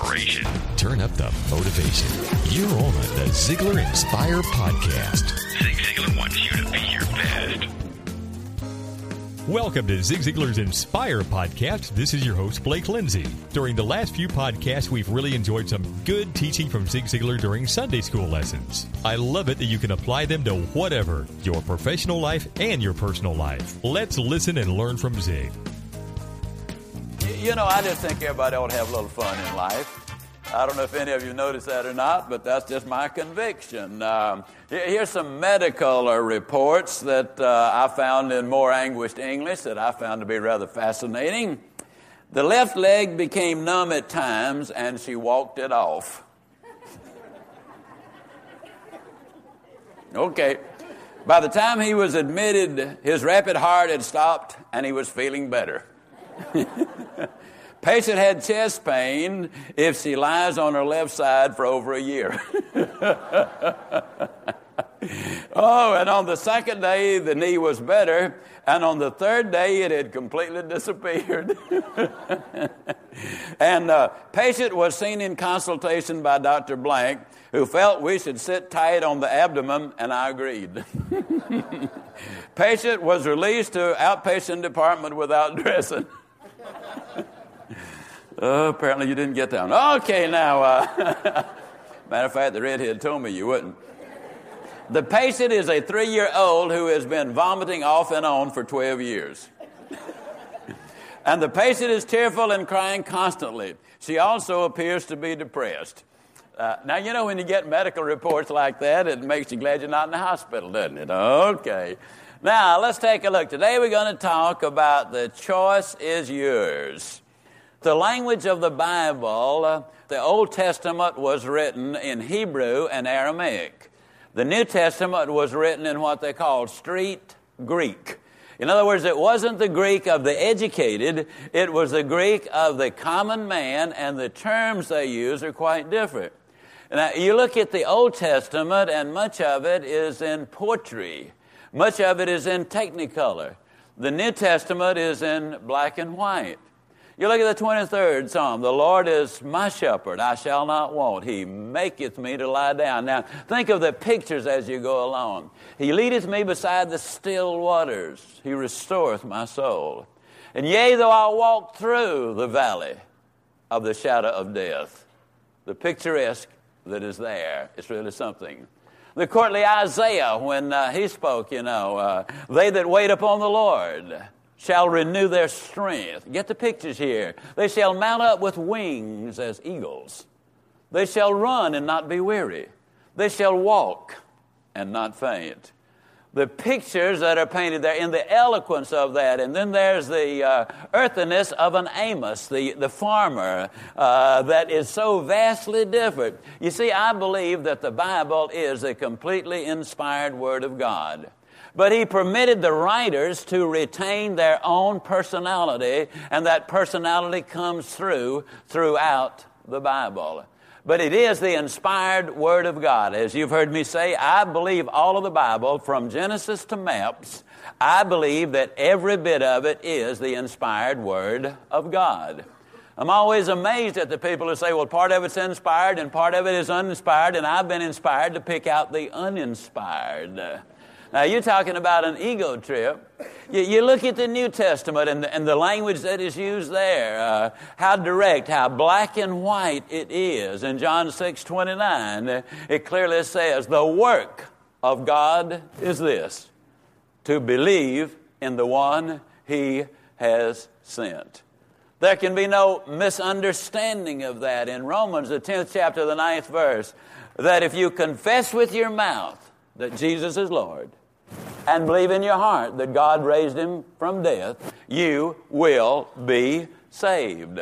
inspiration. Turn up the motivation. You're on the Ziglar Inspire Podcast. Zig Ziglar wants you to be your best. Welcome to Zig Ziglar's Inspire podcast. This is your host, Blake Lindsay. During the last few podcasts, we've really enjoyed some good teaching from Zig Ziglar during Sunday school lessons. I love it that you can apply them to whatever your professional life and your personal life. Let's listen and learn from Zig. You know, I just think everybody ought to have a little fun in life. I don't know if any of you notice that or not, but that's just my conviction. Um, here's some medical uh, reports that uh, I found in more anguished English that I found to be rather fascinating. The left leg became numb at times, and she walked it off. okay. By the time he was admitted, his rapid heart had stopped, and he was feeling better. Patient had chest pain if she lies on her left side for over a year. oh, and on the second day, the knee was better, and on the third day, it had completely disappeared. and uh, patient was seen in consultation by Dr. Blank, who felt we should sit tight on the abdomen, and I agreed. patient was released to outpatient department without dressing. Oh, apparently you didn't get down. Okay, now, uh, matter of fact, the redhead told me you wouldn't. The patient is a three year old who has been vomiting off and on for 12 years. and the patient is tearful and crying constantly. She also appears to be depressed. Uh, now, you know, when you get medical reports like that, it makes you glad you're not in the hospital, doesn't it? Okay. Now, let's take a look. Today we're going to talk about the choice is yours. The language of the Bible, uh, the Old Testament was written in Hebrew and Aramaic. The New Testament was written in what they called street Greek. In other words, it wasn't the Greek of the educated, it was the Greek of the common man, and the terms they use are quite different. Now, you look at the Old Testament, and much of it is in poetry, much of it is in technicolor. The New Testament is in black and white. You look at the 23rd Psalm. The Lord is my shepherd, I shall not want. He maketh me to lie down. Now, think of the pictures as you go along. He leadeth me beside the still waters. He restoreth my soul. And yea, though I walk through the valley of the shadow of death, the picturesque that is there is really something. The courtly Isaiah, when uh, he spoke, you know, uh, they that wait upon the Lord, shall renew their strength. Get the pictures here. They shall mount up with wings as eagles. They shall run and not be weary. They shall walk and not faint. The pictures that are painted there in the eloquence of that. And then there's the uh, earthiness of an Amos, the, the farmer, uh, that is so vastly different. You see, I believe that the Bible is a completely inspired Word of God. But he permitted the writers to retain their own personality, and that personality comes through throughout the Bible. But it is the inspired Word of God. As you've heard me say, I believe all of the Bible, from Genesis to maps, I believe that every bit of it is the inspired Word of God. I'm always amazed at the people who say, well, part of it's inspired and part of it is uninspired, and I've been inspired to pick out the uninspired. Now, you're talking about an ego trip. You, you look at the New Testament and the, and the language that is used there, uh, how direct, how black and white it is. In John 6 29, it clearly says, The work of God is this to believe in the one he has sent. There can be no misunderstanding of that. In Romans, the 10th chapter, the 9th verse, that if you confess with your mouth that Jesus is Lord and believe in your heart that God raised him from death, you will be saved.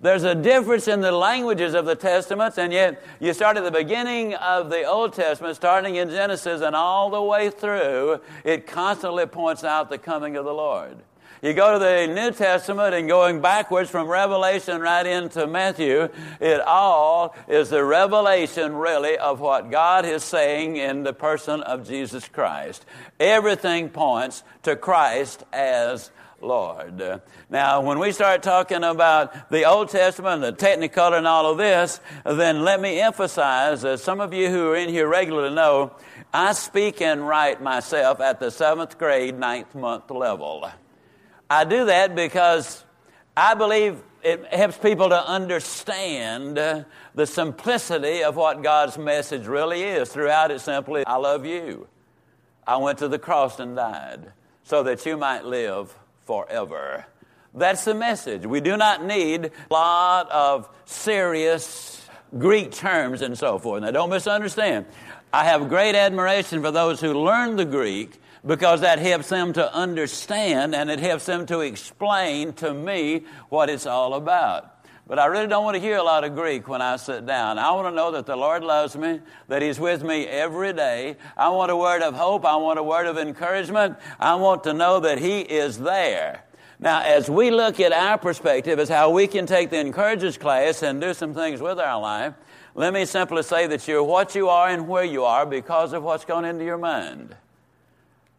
There's a difference in the languages of the Testaments, and yet you start at the beginning of the Old Testament, starting in Genesis, and all the way through, it constantly points out the coming of the Lord. You go to the New Testament and going backwards from Revelation right into Matthew, it all is the revelation really of what God is saying in the person of Jesus Christ. Everything points to Christ as Lord. Now, when we start talking about the Old Testament, the Technicolor, and all of this, then let me emphasize, as some of you who are in here regularly know, I speak and write myself at the seventh grade, ninth month level. I do that because I believe it helps people to understand uh, the simplicity of what God's message really is. Throughout it, simply, I love you. I went to the cross and died so that you might live forever. That's the message. We do not need a lot of serious Greek terms and so forth. Now, don't misunderstand. I have great admiration for those who learn the Greek because that helps them to understand and it helps them to explain to me what it's all about. But I really don't want to hear a lot of Greek when I sit down. I want to know that the Lord loves me, that He's with me every day. I want a word of hope. I want a word of encouragement. I want to know that He is there. Now, as we look at our perspective as how we can take the encouragers class and do some things with our life, let me simply say that you're what you are and where you are because of what's gone into your mind.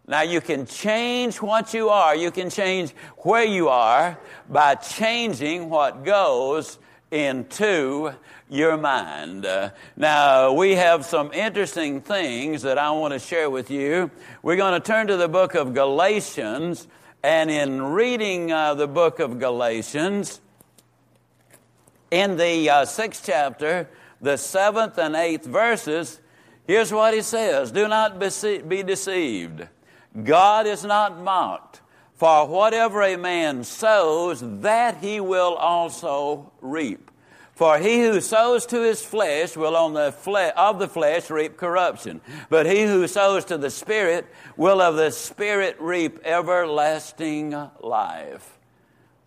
Now, you can change what you are, you can change where you are by changing what goes into your mind. Now, we have some interesting things that I want to share with you. We're going to turn to the book of Galatians, and in reading uh, the book of Galatians, in the uh, sixth chapter, the seventh and eighth verses, here's what he says Do not be deceived. God is not mocked. For whatever a man sows, that he will also reap. For he who sows to his flesh will on the fle- of the flesh reap corruption. But he who sows to the Spirit will of the Spirit reap everlasting life.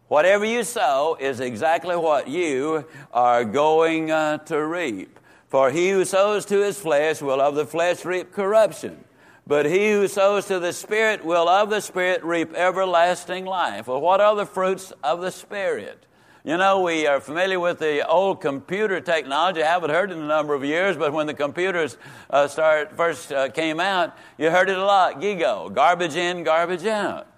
Whatever you sow is exactly what you are going uh, to reap. For he who sows to his flesh will of the flesh reap corruption. But he who sows to the Spirit will of the Spirit reap everlasting life. Well, what are the fruits of the Spirit? You know, we are familiar with the old computer technology. I haven't heard it in a number of years, but when the computers uh, start, first uh, came out, you heard it a lot. GIGO, garbage in, garbage out.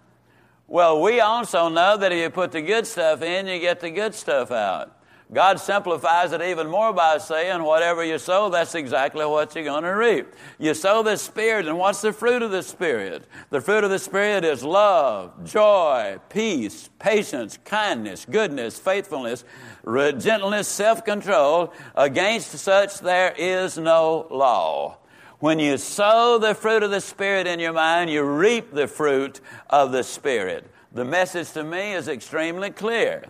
Well, we also know that if you put the good stuff in, you get the good stuff out. God simplifies it even more by saying, whatever you sow, that's exactly what you're going to reap. You sow the Spirit, and what's the fruit of the Spirit? The fruit of the Spirit is love, joy, peace, patience, kindness, goodness, faithfulness, gentleness, self control. Against such there is no law. When you sow the fruit of the Spirit in your mind, you reap the fruit of the Spirit. The message to me is extremely clear.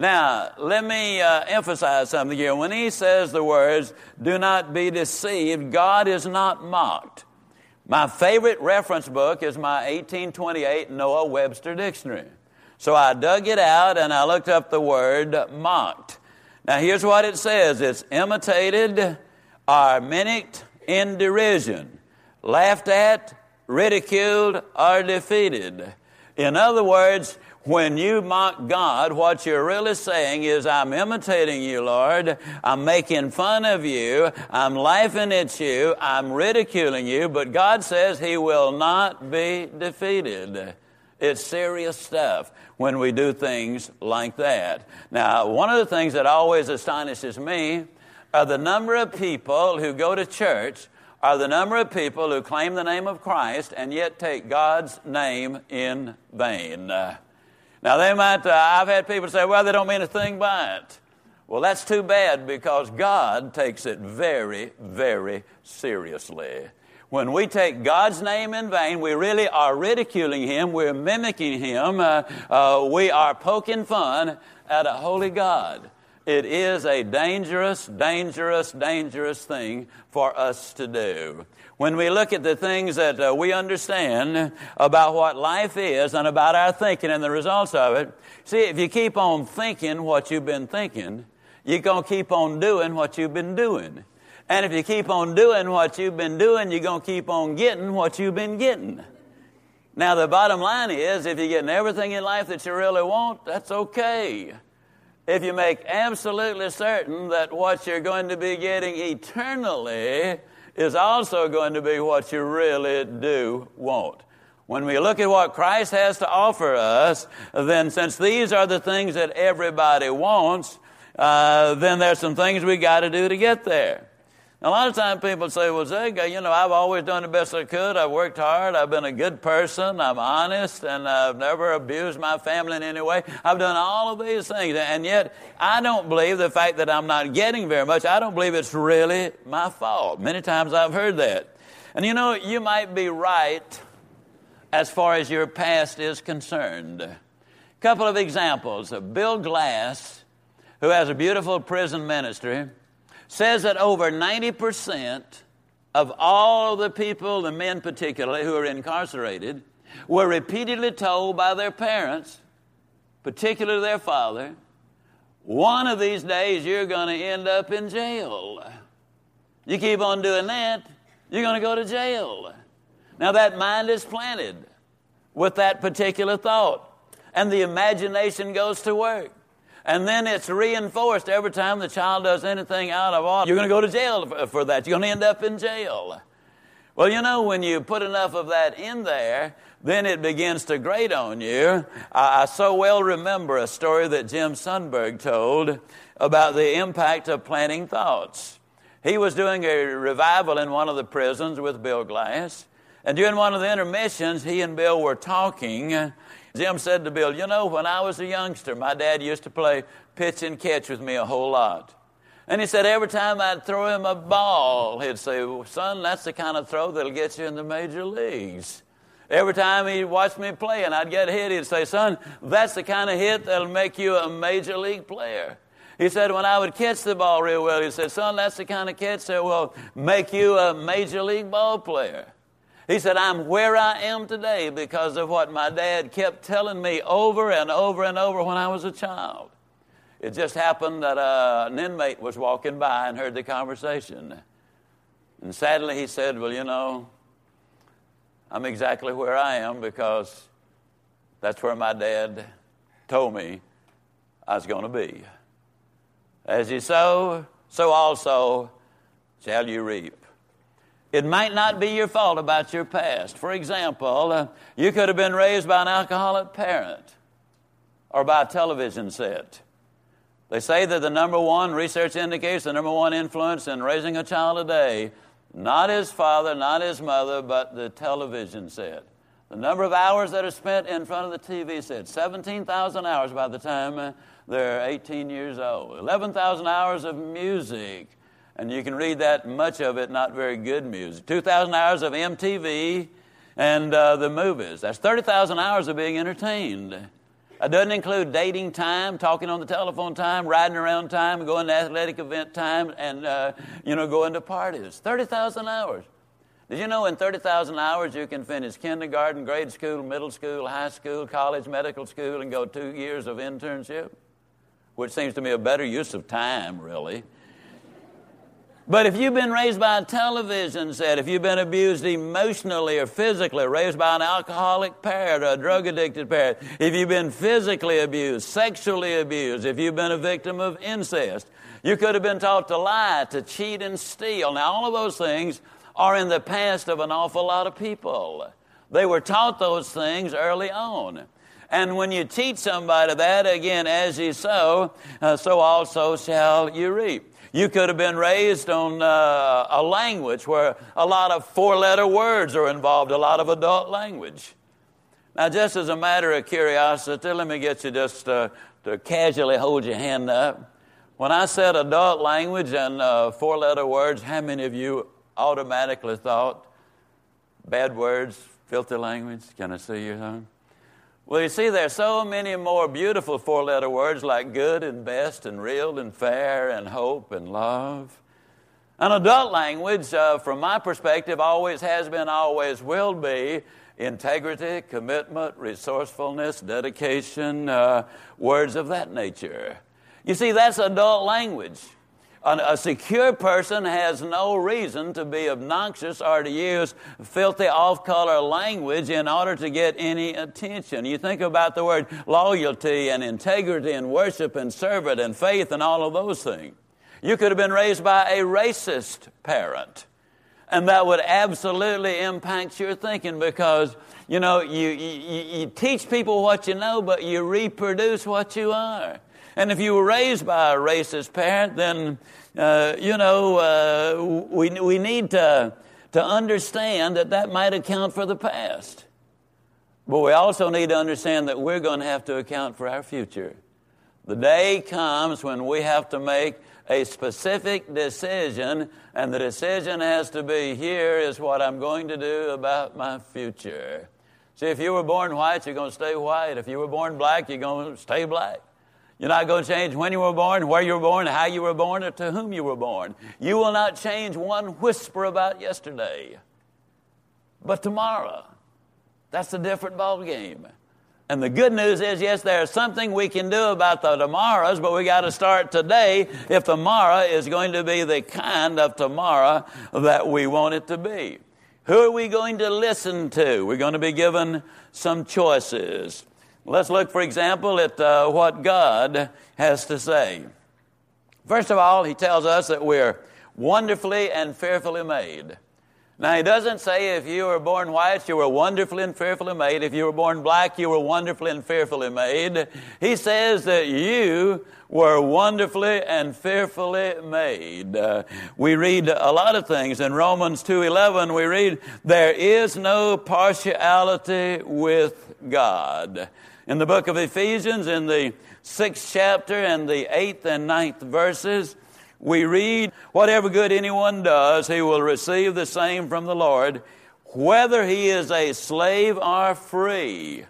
Now, let me uh, emphasize something here. When he says the words, do not be deceived, God is not mocked. My favorite reference book is my 1828 Noah Webster Dictionary. So I dug it out and I looked up the word mocked. Now, here's what it says it's imitated or mimicked in derision, laughed at, ridiculed, or defeated. In other words, when you mock God, what you're really saying is, I'm imitating you, Lord. I'm making fun of you. I'm laughing at you. I'm ridiculing you. But God says He will not be defeated. It's serious stuff when we do things like that. Now, one of the things that always astonishes me are the number of people who go to church are the number of people who claim the name of Christ and yet take God's name in vain. Now, they might, uh, I've had people say, well, they don't mean a thing by it. Well, that's too bad because God takes it very, very seriously. When we take God's name in vain, we really are ridiculing Him, we're mimicking Him, uh, uh, we are poking fun at a holy God. It is a dangerous, dangerous, dangerous thing for us to do when we look at the things that uh, we understand about what life is and about our thinking and the results of it, see, if you keep on thinking what you've been thinking, you're going to keep on doing what you've been doing. And if you keep on doing what you've been doing, you're going to keep on getting what you've been getting. Now, the bottom line is if you're getting everything in life that you really want, that's okay. If you make absolutely certain that what you're going to be getting eternally is also going to be what you really do want. When we look at what Christ has to offer us, then since these are the things that everybody wants, uh, then there's some things we got to do to get there. A lot of times people say, well, Zig, you know, I've always done the best I could. I've worked hard. I've been a good person. I'm honest and I've never abused my family in any way. I've done all of these things. And yet, I don't believe the fact that I'm not getting very much, I don't believe it's really my fault. Many times I've heard that. And you know, you might be right as far as your past is concerned. A couple of examples. Bill Glass, who has a beautiful prison ministry, says that over 90% of all the people, the men particularly, who are incarcerated, were repeatedly told by their parents, particularly their father, one of these days you're going to end up in jail. You keep on doing that, you're going to go to jail. Now, that mind is planted with that particular thought, and the imagination goes to work. And then it's reinforced every time the child does anything out of order. You're going to go to jail for that. You're going to end up in jail. Well, you know, when you put enough of that in there, then it begins to grate on you. I, I so well remember a story that Jim Sundberg told about the impact of planting thoughts. He was doing a revival in one of the prisons with Bill Glass. And during one of the intermissions, he and Bill were talking. Jim said to Bill, You know, when I was a youngster, my dad used to play pitch and catch with me a whole lot. And he said, Every time I'd throw him a ball, he'd say, Son, that's the kind of throw that'll get you in the major leagues. Every time he watched me play and I'd get hit, he'd say, Son, that's the kind of hit that'll make you a major league player. He said, when I would catch the ball real well, he said, Son, that's the kind of catch that will make you a major league ball player. He said, I'm where I am today because of what my dad kept telling me over and over and over when I was a child. It just happened that uh, an inmate was walking by and heard the conversation. And sadly, he said, Well, you know, I'm exactly where I am because that's where my dad told me I was going to be. As you sow, so also shall you reap. It might not be your fault about your past. For example, uh, you could have been raised by an alcoholic parent or by a television set. They say that the number one, research indicates the number one influence in raising a child today, not his father, not his mother, but the television set. The number of hours that are spent in front of the TV set 17,000 hours by the time uh, they're 18 years old, 11,000 hours of music, and you can read that much of it not very good music. 2,000 hours of MTV and uh, the movies. That's 30,000 hours of being entertained. It doesn't include dating time, talking on the telephone time, riding around time, going to athletic event time, and uh, you know going to parties. 30,000 hours. Did you know in 30,000 hours you can finish kindergarten, grade school, middle school, high school, college, medical school, and go two years of internship? Which seems to me a better use of time, really. But if you've been raised by a television set, if you've been abused emotionally or physically, raised by an alcoholic parent or a drug addicted parent, if you've been physically abused, sexually abused, if you've been a victim of incest, you could have been taught to lie, to cheat, and steal. Now, all of those things are in the past of an awful lot of people. They were taught those things early on. And when you teach somebody that, again, as you sow, uh, so also shall you reap. You could have been raised on uh, a language where a lot of four letter words are involved, a lot of adult language. Now, just as a matter of curiosity, let me get you just to casually hold your hand up. When I said adult language and uh, four letter words, how many of you automatically thought bad words, filthy language? Can I see your hand? Well, you see, there's so many more beautiful four letter words like good and best and real and fair and hope and love. An adult language, uh, from my perspective, always has been, always will be integrity, commitment, resourcefulness, dedication, uh, words of that nature. You see, that's adult language. A secure person has no reason to be obnoxious or to use filthy off color language in order to get any attention. You think about the word loyalty and integrity and worship and servant and faith and all of those things. You could have been raised by a racist parent. And that would absolutely impact your thinking because, you know, you, you, you teach people what you know, but you reproduce what you are. And if you were raised by a racist parent, then, uh, you know, uh, we, we need to, to understand that that might account for the past. But we also need to understand that we're going to have to account for our future. The day comes when we have to make a specific decision, and the decision has to be here is what I'm going to do about my future. See, if you were born white, you're going to stay white. If you were born black, you're going to stay black. You're not going to change when you were born, where you were born, how you were born, or to whom you were born. You will not change one whisper about yesterday. But tomorrow, that's a different ball game. And the good news is, yes, there's something we can do about the tomorrows, but we got to start today if tomorrow is going to be the kind of tomorrow that we want it to be. Who are we going to listen to? We're going to be given some choices. Let's look, for example, at uh, what God has to say. First of all, He tells us that we're wonderfully and fearfully made. Now, he doesn't say if you were born white, you were wonderfully and fearfully made. If you were born black, you were wonderfully and fearfully made. He says that you were wonderfully and fearfully made. Uh, we read a lot of things. In Romans 2.11, we read, there is no partiality with God. In the book of Ephesians, in the sixth chapter and the eighth and ninth verses, we read, Whatever good anyone does, he will receive the same from the Lord, whether he is a slave or free.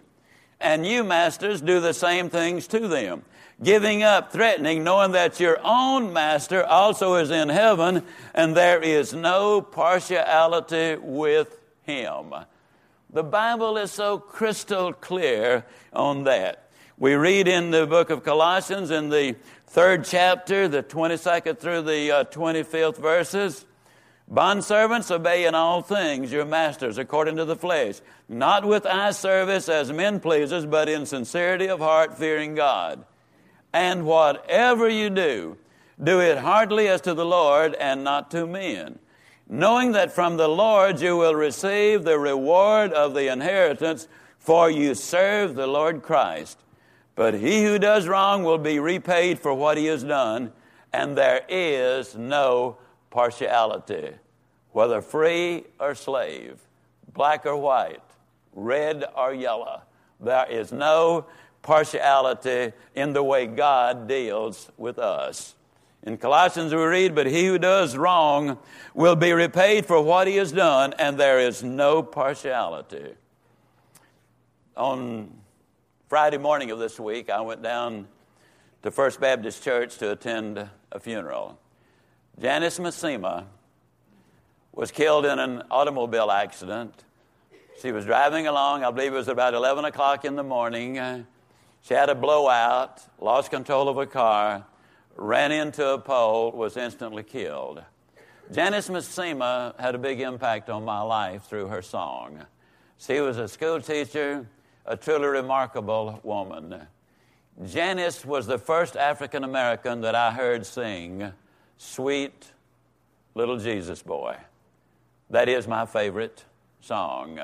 And you, masters, do the same things to them, giving up, threatening, knowing that your own master also is in heaven, and there is no partiality with him. The Bible is so crystal clear on that. We read in the book of Colossians in the third chapter, the 22nd through the uh, 25th verses. Bondservants, obey in all things your masters according to the flesh, not with eye service as men pleasers, but in sincerity of heart, fearing God. And whatever you do, do it heartily as to the Lord and not to men, knowing that from the Lord you will receive the reward of the inheritance, for you serve the Lord Christ. But he who does wrong will be repaid for what he has done, and there is no partiality, whether free or slave, black or white, red or yellow. There is no partiality in the way God deals with us. In Colossians, we read, But he who does wrong will be repaid for what he has done, and there is no partiality. On Friday morning of this week, I went down to First Baptist Church to attend a funeral. Janice Masima was killed in an automobile accident. She was driving along, I believe it was about 11 o'clock in the morning. She had a blowout, lost control of a car, ran into a pole, was instantly killed. Janice Masima had a big impact on my life through her song. She was a school teacher a truly remarkable woman. Janice was the first African American that I heard sing Sweet Little Jesus Boy. That is my favorite song.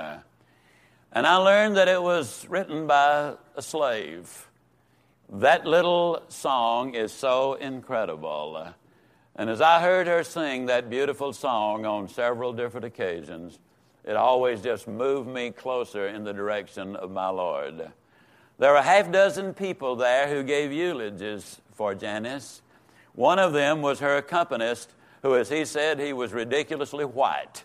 And I learned that it was written by a slave. That little song is so incredible. And as I heard her sing that beautiful song on several different occasions, it always just moved me closer in the direction of my Lord. There were a half dozen people there who gave eulogies for Janice. One of them was her accompanist, who, as he said, he was ridiculously white.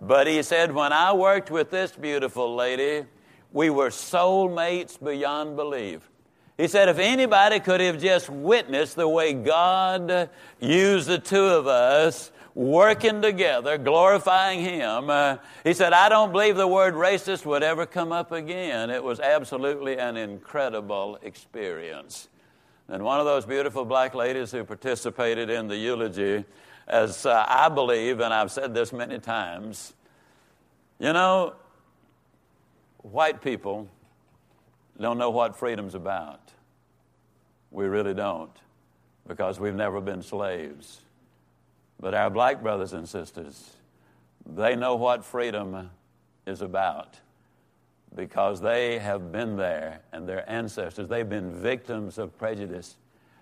But he said, When I worked with this beautiful lady, we were soulmates beyond belief. He said, if anybody could have just witnessed the way God used the two of us, working together, glorifying Him. Uh, he said, I don't believe the word racist would ever come up again. It was absolutely an incredible experience. And one of those beautiful black ladies who participated in the eulogy, as uh, I believe, and I've said this many times, you know, white people don't know what freedom's about. We really don't, because we've never been slaves. But our black brothers and sisters they know what freedom is about because they have been there and their ancestors, they've been victims of prejudice.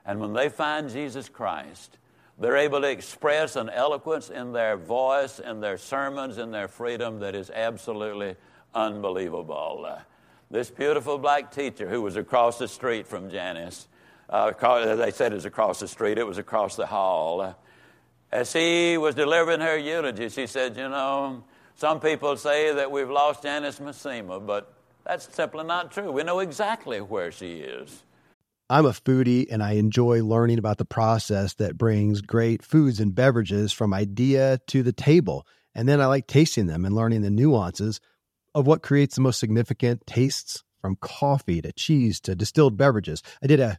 And when they find Jesus Christ, they're able to express an eloquence in their voice, in their sermons, in their freedom that is absolutely unbelievable. This beautiful black teacher who was across the street from Janice, uh, they said it was across the street, it was across the hall. As he was delivering her eulogy, she said, You know, some people say that we've lost Janice Massima, but that's simply not true. We know exactly where she is. I'm a foodie and I enjoy learning about the process that brings great foods and beverages from idea to the table. And then I like tasting them and learning the nuances of what creates the most significant tastes from coffee to cheese to distilled beverages. I did a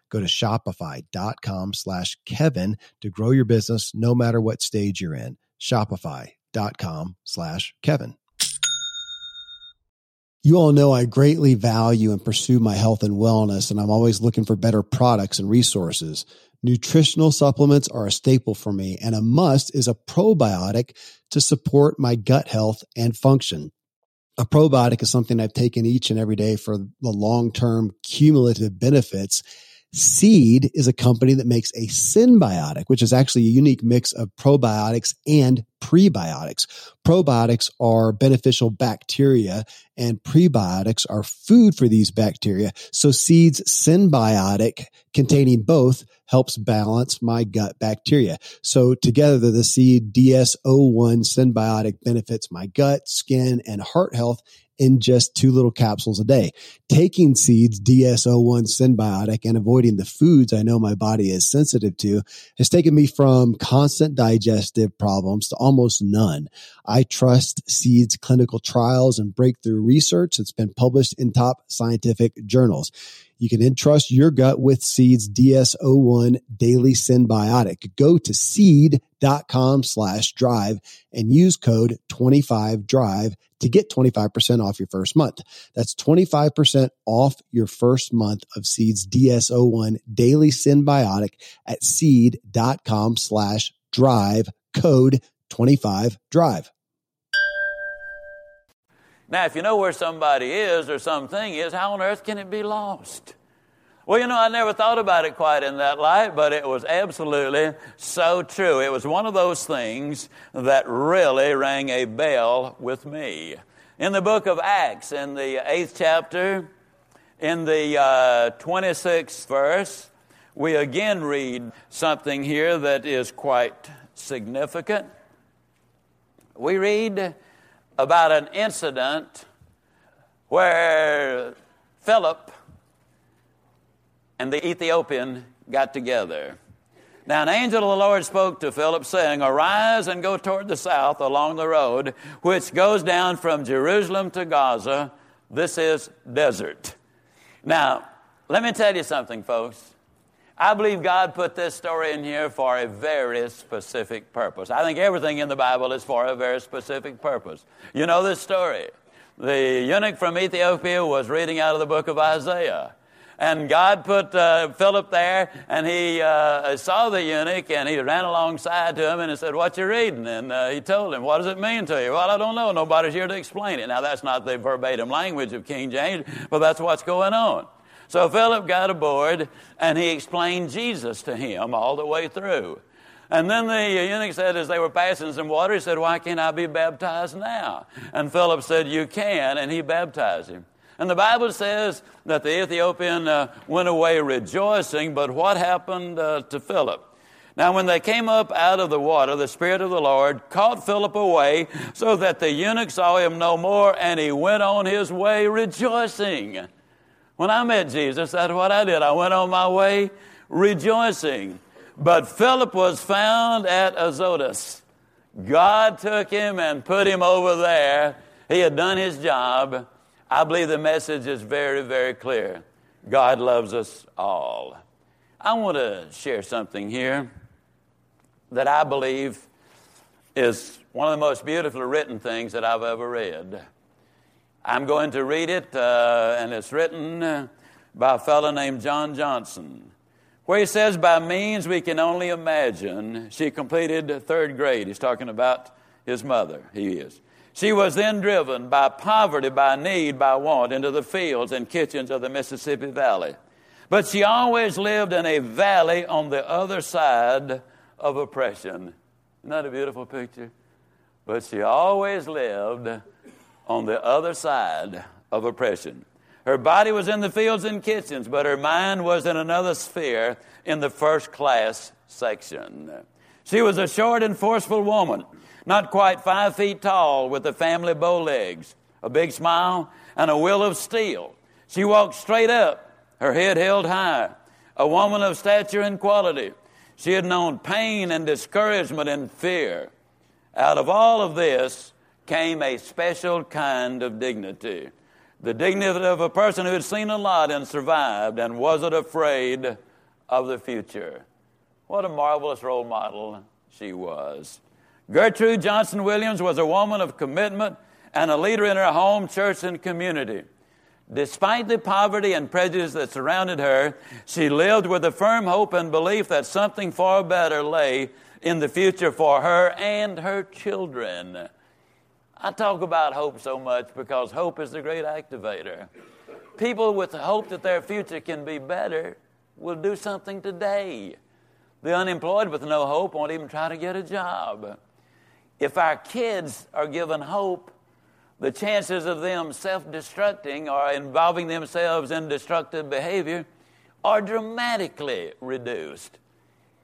Go to shopify.com slash Kevin to grow your business no matter what stage you're in. Shopify.com slash Kevin. You all know I greatly value and pursue my health and wellness, and I'm always looking for better products and resources. Nutritional supplements are a staple for me, and a must is a probiotic to support my gut health and function. A probiotic is something I've taken each and every day for the long term cumulative benefits Seed is a company that makes a synbiotic, which is actually a unique mix of probiotics and prebiotics. Probiotics are beneficial bacteria and prebiotics are food for these bacteria. So Seed's synbiotic containing both helps balance my gut bacteria. So together the Seed DS01 synbiotic benefits my gut, skin, and heart health in just two little capsules a day. Taking seeds DS01 synbiotic, and avoiding the foods I know my body is sensitive to has taken me from constant digestive problems to almost none. I trust seeds clinical trials and breakthrough research that's been published in top scientific journals. You can entrust your gut with Seed's DS01 Daily synbiotic. Go to seed.com slash drive and use code 25drive to get 25% off your first month. That's 25% off your first month of Seed's DS01 Daily synbiotic at seed.com slash drive code 25drive. Now, if you know where somebody is or something is, how on earth can it be lost? Well, you know, I never thought about it quite in that light, but it was absolutely so true. It was one of those things that really rang a bell with me. In the book of Acts, in the eighth chapter, in the uh, 26th verse, we again read something here that is quite significant. We read about an incident where Philip and the Ethiopian got together. Now, an angel of the Lord spoke to Philip, saying, Arise and go toward the south along the road which goes down from Jerusalem to Gaza. This is desert. Now, let me tell you something, folks. I believe God put this story in here for a very specific purpose. I think everything in the Bible is for a very specific purpose. You know this story. The eunuch from Ethiopia was reading out of the book of Isaiah. And God put uh, Philip there, and he uh, saw the eunuch, and he ran alongside to him and he said, What you reading? And uh, he told him, What does it mean to you? Well, I don't know. Nobody's here to explain it. Now, that's not the verbatim language of King James, but that's what's going on. So Philip got aboard, and he explained Jesus to him all the way through. And then the eunuch said, as they were passing some water, he said, Why can't I be baptized now? And Philip said, You can, and he baptized him. And the Bible says that the Ethiopian uh, went away rejoicing, but what happened uh, to Philip? Now, when they came up out of the water, the Spirit of the Lord caught Philip away so that the eunuch saw him no more, and he went on his way rejoicing. When I met Jesus, that's what I did. I went on my way rejoicing. But Philip was found at Azotus. God took him and put him over there. He had done his job. I believe the message is very, very clear. God loves us all. I want to share something here that I believe is one of the most beautifully written things that I've ever read. I'm going to read it, uh, and it's written by a fellow named John Johnson, where he says, By means we can only imagine, she completed third grade. He's talking about his mother, he is. She was then driven by poverty, by need, by want into the fields and kitchens of the Mississippi Valley. But she always lived in a valley on the other side of oppression. Isn't that a beautiful picture? But she always lived on the other side of oppression. Her body was in the fields and kitchens, but her mind was in another sphere in the first class section. She was a short and forceful woman not quite five feet tall, with the family bow legs, a big smile, and a will of steel. She walked straight up, her head held high, a woman of stature and quality. She had known pain and discouragement and fear. Out of all of this came a special kind of dignity the dignity of a person who had seen a lot and survived and wasn't afraid of the future. What a marvelous role model she was. Gertrude Johnson Williams was a woman of commitment and a leader in her home, church, and community. Despite the poverty and prejudice that surrounded her, she lived with a firm hope and belief that something far better lay in the future for her and her children. I talk about hope so much because hope is the great activator. People with hope that their future can be better will do something today. The unemployed with no hope won't even try to get a job. If our kids are given hope, the chances of them self destructing or involving themselves in destructive behavior are dramatically reduced.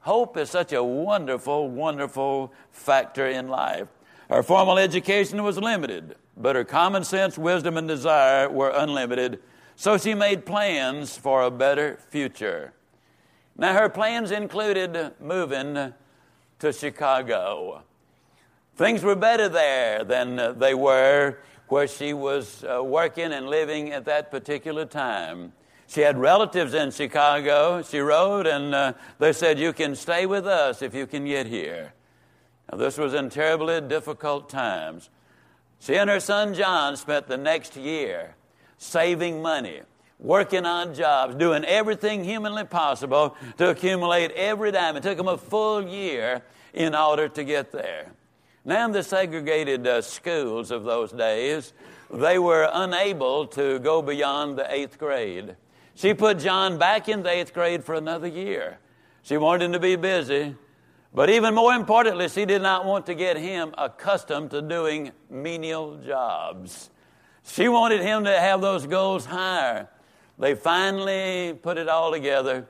Hope is such a wonderful, wonderful factor in life. Her formal education was limited, but her common sense, wisdom, and desire were unlimited, so she made plans for a better future. Now, her plans included moving to Chicago. Things were better there than they were where she was uh, working and living at that particular time. She had relatives in Chicago. She wrote, and uh, they said, You can stay with us if you can get here. Now, this was in terribly difficult times. She and her son John spent the next year saving money, working on jobs, doing everything humanly possible to accumulate every dime. It took them a full year in order to get there. Now, in the segregated uh, schools of those days, they were unable to go beyond the eighth grade. She put John back in the eighth grade for another year. She wanted him to be busy, but even more importantly, she did not want to get him accustomed to doing menial jobs. She wanted him to have those goals higher. They finally put it all together.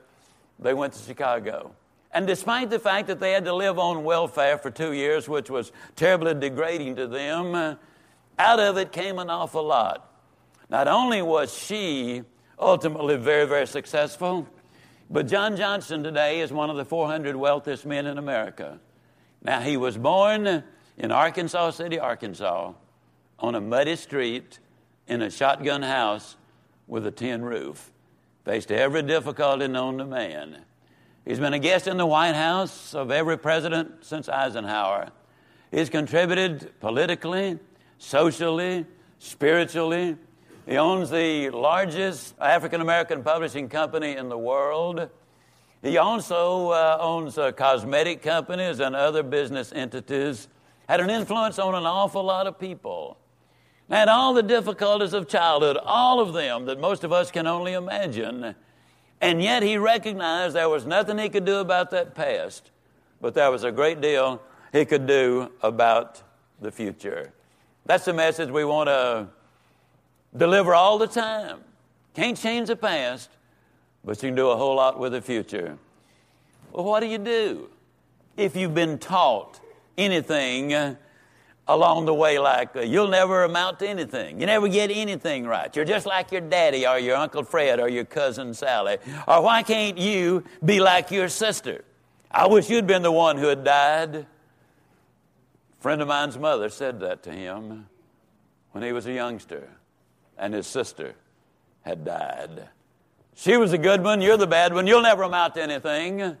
They went to Chicago. And despite the fact that they had to live on welfare for two years, which was terribly degrading to them, out of it came an awful lot. Not only was she ultimately very, very successful, But John Johnson today is one of the 400 wealthiest men in America. Now, he was born in Arkansas City, Arkansas, on a muddy street in a shotgun house with a tin roof. Faced every difficulty known to man. He's been a guest in the White House of every president since Eisenhower. He's contributed politically, socially, spiritually. He owns the largest African American publishing company in the world. He also uh, owns uh, cosmetic companies and other business entities. Had an influence on an awful lot of people. Had all the difficulties of childhood, all of them that most of us can only imagine. And yet he recognized there was nothing he could do about that past, but there was a great deal he could do about the future. That's the message we want to deliver all the time. Can't change the past, but you can do a whole lot with the future. Well, what do you do if you've been taught anything along the way like uh, you'll never amount to anything. You never get anything right. You're just like your daddy or your Uncle Fred or your cousin Sally. Or why can't you be like your sister? I wish you'd been the one who had died. A friend of mine's mother said that to him when he was a youngster and his sister had died. She was the good one, you're the bad one, you'll never amount to anything.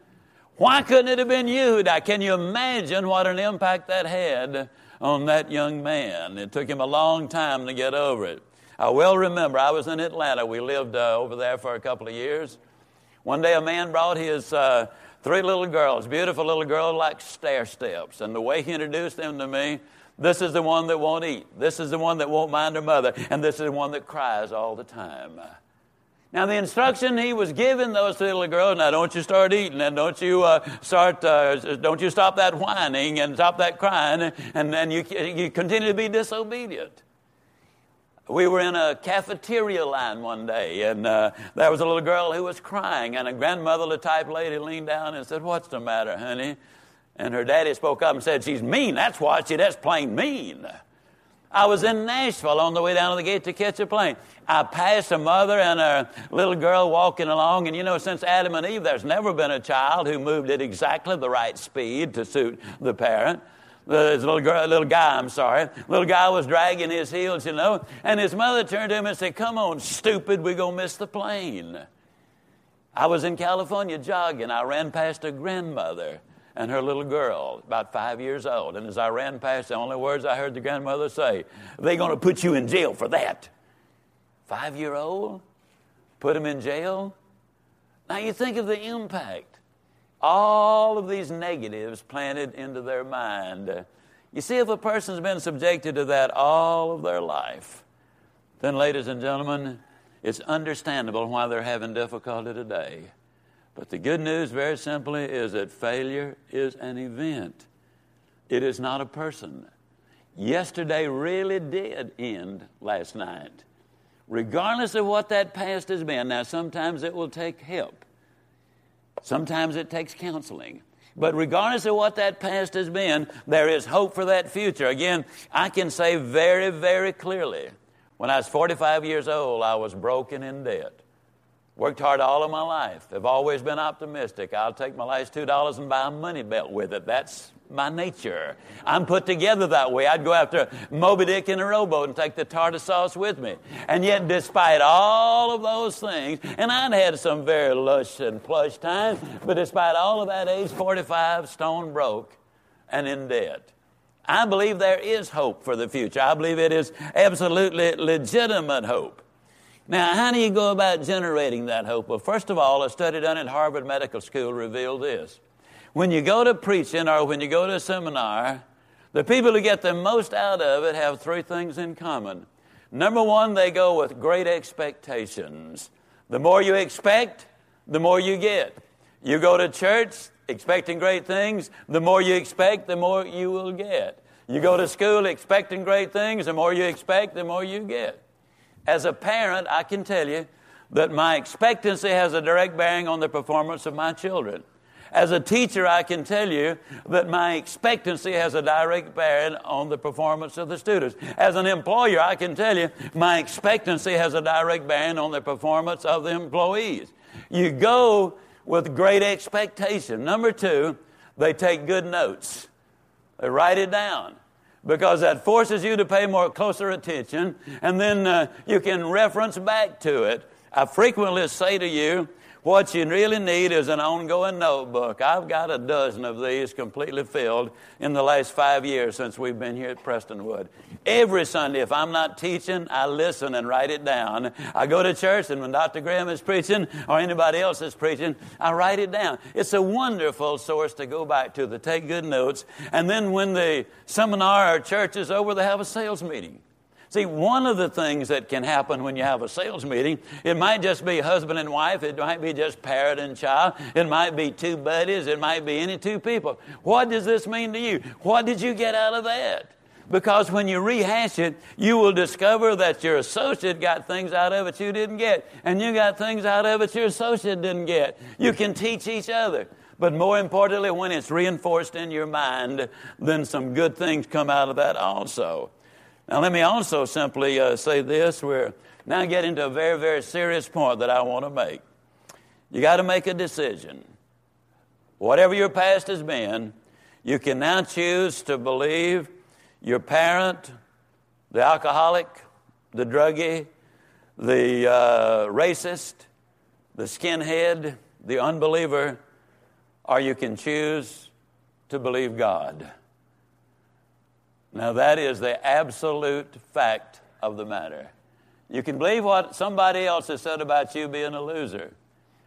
Why couldn't it have been you who died? Can you imagine what an impact that had on that young man. It took him a long time to get over it. I well remember I was in Atlanta. We lived uh, over there for a couple of years. One day a man brought his uh, three little girls, beautiful little girls like stair steps. And the way he introduced them to me, this is the one that won't eat. This is the one that won't mind her mother. And this is the one that cries all the time. Now, the instruction he was giving those little girls, now don't you start eating and don't you uh, start, uh, don't you stop that whining and stop that crying and then you, you continue to be disobedient. We were in a cafeteria line one day and uh, there was a little girl who was crying and a grandmotherly type lady leaned down and said, What's the matter, honey? And her daddy spoke up and said, She's mean. That's what she, that's plain mean. I was in Nashville on the way down to the gate to catch a plane. I passed a mother and a little girl walking along, and you know, since Adam and Eve, there's never been a child who moved at exactly the right speed to suit the parent. The little girl, little guy, I'm sorry, little guy was dragging his heels, you know, and his mother turned to him and said, "Come on, stupid, we're gonna miss the plane." I was in California jogging. I ran past a grandmother and her little girl, about five years old. And as I ran past, the only words I heard the grandmother say, they're going to put you in jail for that. Five year old? Put him in jail? Now you think of the impact. All of these negatives planted into their mind. You see, if a person's been subjected to that all of their life, then, ladies and gentlemen, it's understandable why they're having difficulty today. But the good news, very simply, is that failure is an event, it is not a person. Yesterday really did end last night. Regardless of what that past has been, now sometimes it will take help, sometimes it takes counseling. But regardless of what that past has been, there is hope for that future. Again, I can say very, very clearly when I was 45 years old, I was broken in debt. Worked hard all of my life. I've always been optimistic. I'll take my last two dollars and buy a money belt with it. That's my nature. I'm put together that way. I'd go after Moby Dick in a rowboat and take the tartar sauce with me. And yet, despite all of those things, and I'd had some very lush and plush times, but despite all of that, age 45, stone broke and in debt. I believe there is hope for the future. I believe it is absolutely legitimate hope. Now, how do you go about generating that hope? Well, first of all, a study done at Harvard Medical School revealed this. When you go to preaching or when you go to a seminar, the people who get the most out of it have three things in common. Number one, they go with great expectations. The more you expect, the more you get. You go to church expecting great things, the more you expect, the more you will get. You go to school expecting great things, the more you expect, the more you get. As a parent, I can tell you that my expectancy has a direct bearing on the performance of my children. As a teacher, I can tell you that my expectancy has a direct bearing on the performance of the students. As an employer, I can tell you my expectancy has a direct bearing on the performance of the employees. You go with great expectation. Number two, they take good notes. They write it down because that forces you to pay more closer attention and then uh, you can reference back to it. I frequently say to you, what you really need is an ongoing notebook. I've got a dozen of these completely filled in the last five years since we've been here at Prestonwood. Every Sunday, if I'm not teaching, I listen and write it down. I go to church, and when Dr. Graham is preaching or anybody else is preaching, I write it down. It's a wonderful source to go back to, to take good notes. And then when the seminar or church is over, they have a sales meeting. See, one of the things that can happen when you have a sales meeting, it might just be husband and wife, it might be just parent and child, it might be two buddies, it might be any two people. What does this mean to you? What did you get out of that? Because when you rehash it, you will discover that your associate got things out of it you didn't get, and you got things out of it your associate didn't get. You can teach each other. But more importantly, when it's reinforced in your mind, then some good things come out of that also. Now, let me also simply uh, say this. We're now getting to a very, very serious point that I want to make. You got to make a decision. Whatever your past has been, you can now choose to believe your parent, the alcoholic, the druggie, the uh, racist, the skinhead, the unbeliever, or you can choose to believe God. Now, that is the absolute fact of the matter. You can believe what somebody else has said about you being a loser,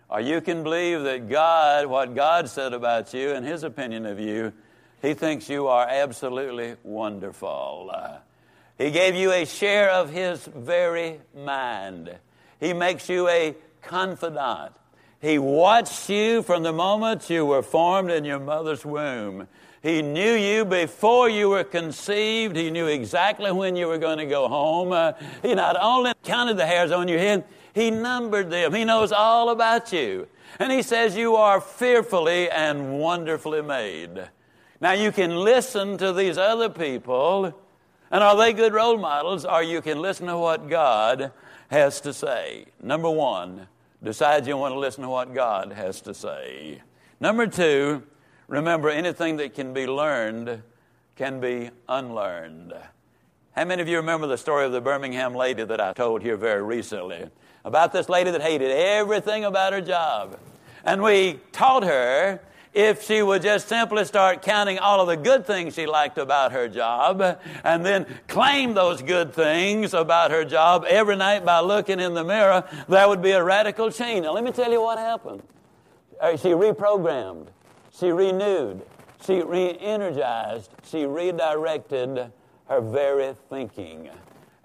or you can believe that God, what God said about you and His opinion of you, He thinks you are absolutely wonderful. Uh, he gave you a share of His very mind. He makes you a confidant. He watched you from the moment you were formed in your mother's womb. He knew you before you were conceived. He knew exactly when you were going to go home. Uh, he not only counted the hairs on your head, he numbered them. He knows all about you. And he says you are fearfully and wonderfully made. Now you can listen to these other people, and are they good role models? Or you can listen to what God has to say. Number one, decide you want to listen to what God has to say. Number two, Remember, anything that can be learned can be unlearned. How many of you remember the story of the Birmingham lady that I told here very recently? About this lady that hated everything about her job. And we taught her if she would just simply start counting all of the good things she liked about her job and then claim those good things about her job every night by looking in the mirror, that would be a radical change. Now, let me tell you what happened. Uh, she reprogrammed. She renewed, she re energized, she redirected her very thinking.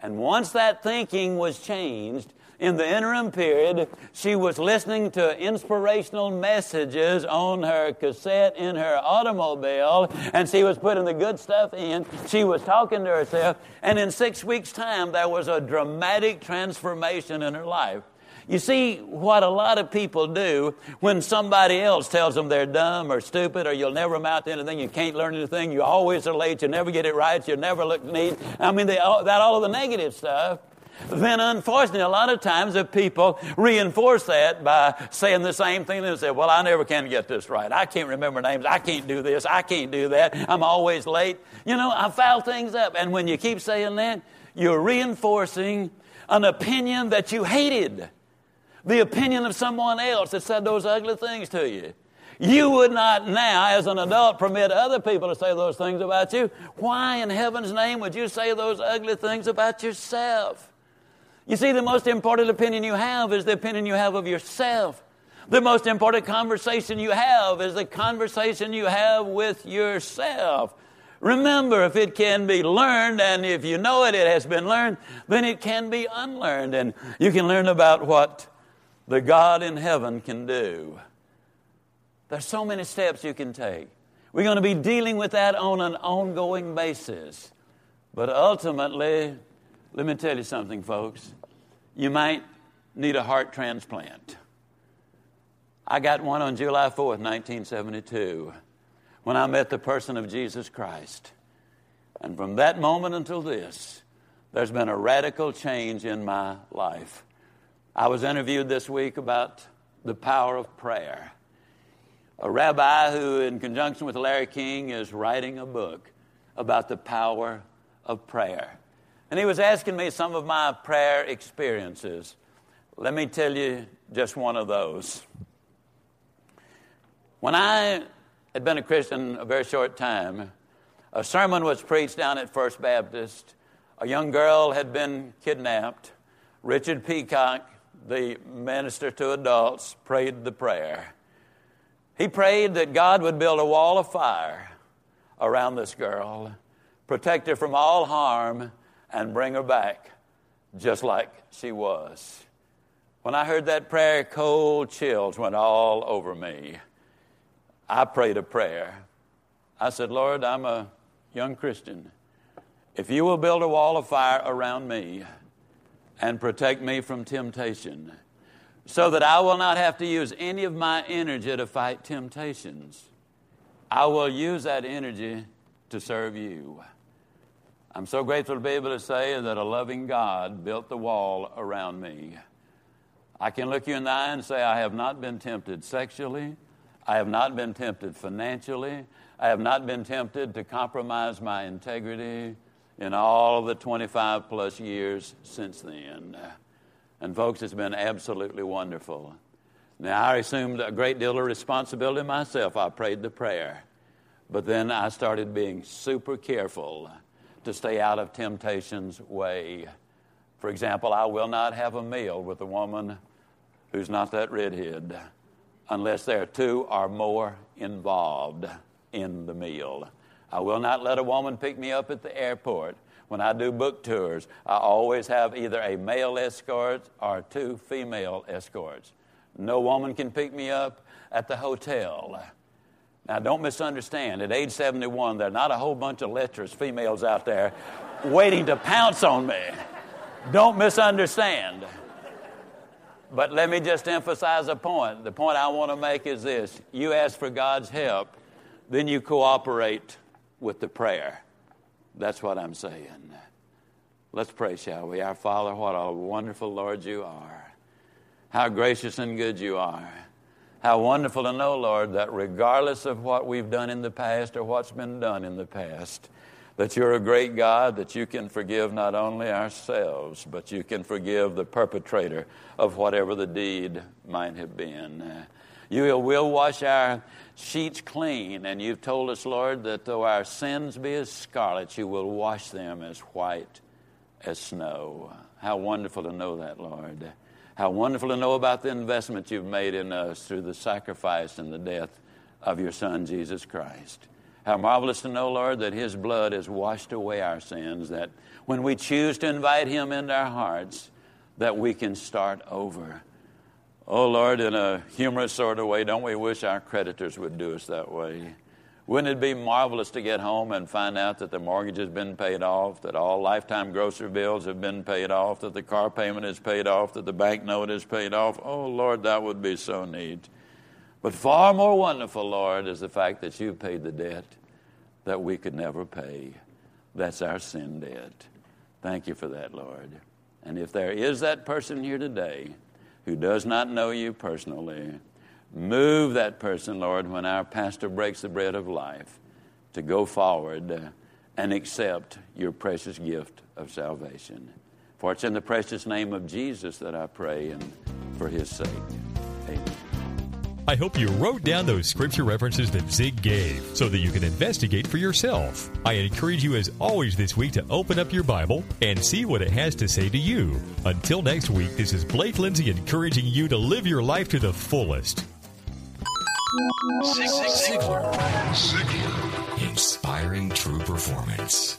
And once that thinking was changed, in the interim period, she was listening to inspirational messages on her cassette in her automobile, and she was putting the good stuff in. She was talking to herself, and in six weeks' time, there was a dramatic transformation in her life. You see, what a lot of people do when somebody else tells them they're dumb or stupid or you'll never amount to anything, you can't learn anything, you always are late, you never get it right, you never look neat. I mean, they, that all of the negative stuff. Then, unfortunately, a lot of times the people reinforce that by saying the same thing. They say, Well, I never can get this right. I can't remember names. I can't do this. I can't do that. I'm always late. You know, I foul things up. And when you keep saying that, you're reinforcing an opinion that you hated the opinion of someone else that said those ugly things to you. You would not now, as an adult, permit other people to say those things about you. Why in heaven's name would you say those ugly things about yourself? You see, the most important opinion you have is the opinion you have of yourself. The most important conversation you have is the conversation you have with yourself. Remember, if it can be learned, and if you know it, it has been learned, then it can be unlearned. And you can learn about what the God in heaven can do. There's so many steps you can take. We're going to be dealing with that on an ongoing basis. But ultimately, let me tell you something, folks. You might need a heart transplant. I got one on July 4th, 1972, when I met the person of Jesus Christ. And from that moment until this, there's been a radical change in my life. I was interviewed this week about the power of prayer. a rabbi who, in conjunction with Larry King, is writing a book about the power of prayer. And he was asking me some of my prayer experiences. Let me tell you just one of those. When I had been a Christian a very short time, a sermon was preached down at First Baptist. A young girl had been kidnapped. Richard Peacock, the minister to adults, prayed the prayer. He prayed that God would build a wall of fire around this girl, protect her from all harm, and bring her back just like she was. When I heard that prayer, cold chills went all over me. I prayed a prayer. I said, Lord, I'm a young Christian. If you will build a wall of fire around me and protect me from temptation, so that I will not have to use any of my energy to fight temptations, I will use that energy to serve you. I'm so grateful to be able to say that a loving God built the wall around me. I can look you in the eye and say, I have not been tempted sexually. I have not been tempted financially. I have not been tempted to compromise my integrity in all the 25 plus years since then. And, folks, it's been absolutely wonderful. Now, I assumed a great deal of responsibility myself. I prayed the prayer. But then I started being super careful to stay out of temptation's way. For example, I will not have a meal with a woman who's not that redhead unless there are two or more involved in the meal. I will not let a woman pick me up at the airport. When I do book tours, I always have either a male escort or two female escorts. No woman can pick me up at the hotel. Now, don't misunderstand. At age 71, there are not a whole bunch of lecherous females out there waiting to pounce on me. Don't misunderstand. But let me just emphasize a point. The point I want to make is this you ask for God's help, then you cooperate with the prayer. That's what I'm saying. Let's pray, shall we? Our Father, what a wonderful Lord you are. How gracious and good you are. How wonderful to know, Lord, that regardless of what we've done in the past or what's been done in the past, that you're a great God, that you can forgive not only ourselves, but you can forgive the perpetrator of whatever the deed might have been. You will wash our sheets clean, and you've told us, Lord, that though our sins be as scarlet, you will wash them as white as snow. How wonderful to know that, Lord. How wonderful to know about the investment you've made in us through the sacrifice and the death of your Son, Jesus Christ. How marvelous to know, Lord, that His blood has washed away our sins, that when we choose to invite Him into our hearts, that we can start over. Oh, Lord, in a humorous sort of way, don't we wish our creditors would do us that way? Wouldn't it be marvelous to get home and find out that the mortgage has been paid off, that all lifetime grocery bills have been paid off, that the car payment is paid off, that the bank note is paid off? Oh, Lord, that would be so neat. But far more wonderful, Lord, is the fact that You've paid the debt that we could never pay. That's our sin debt. Thank you for that, Lord. And if there is that person here today who does not know you personally, move that person, Lord, when our pastor breaks the bread of life to go forward and accept your precious gift of salvation. For it's in the precious name of Jesus that I pray and for his sake. I hope you wrote down those scripture references that Zig gave so that you can investigate for yourself. I encourage you, as always, this week to open up your Bible and see what it has to say to you. Until next week, this is Blake Lindsay encouraging you to live your life to the fullest. Ziglar. Ziglar. Inspiring true performance.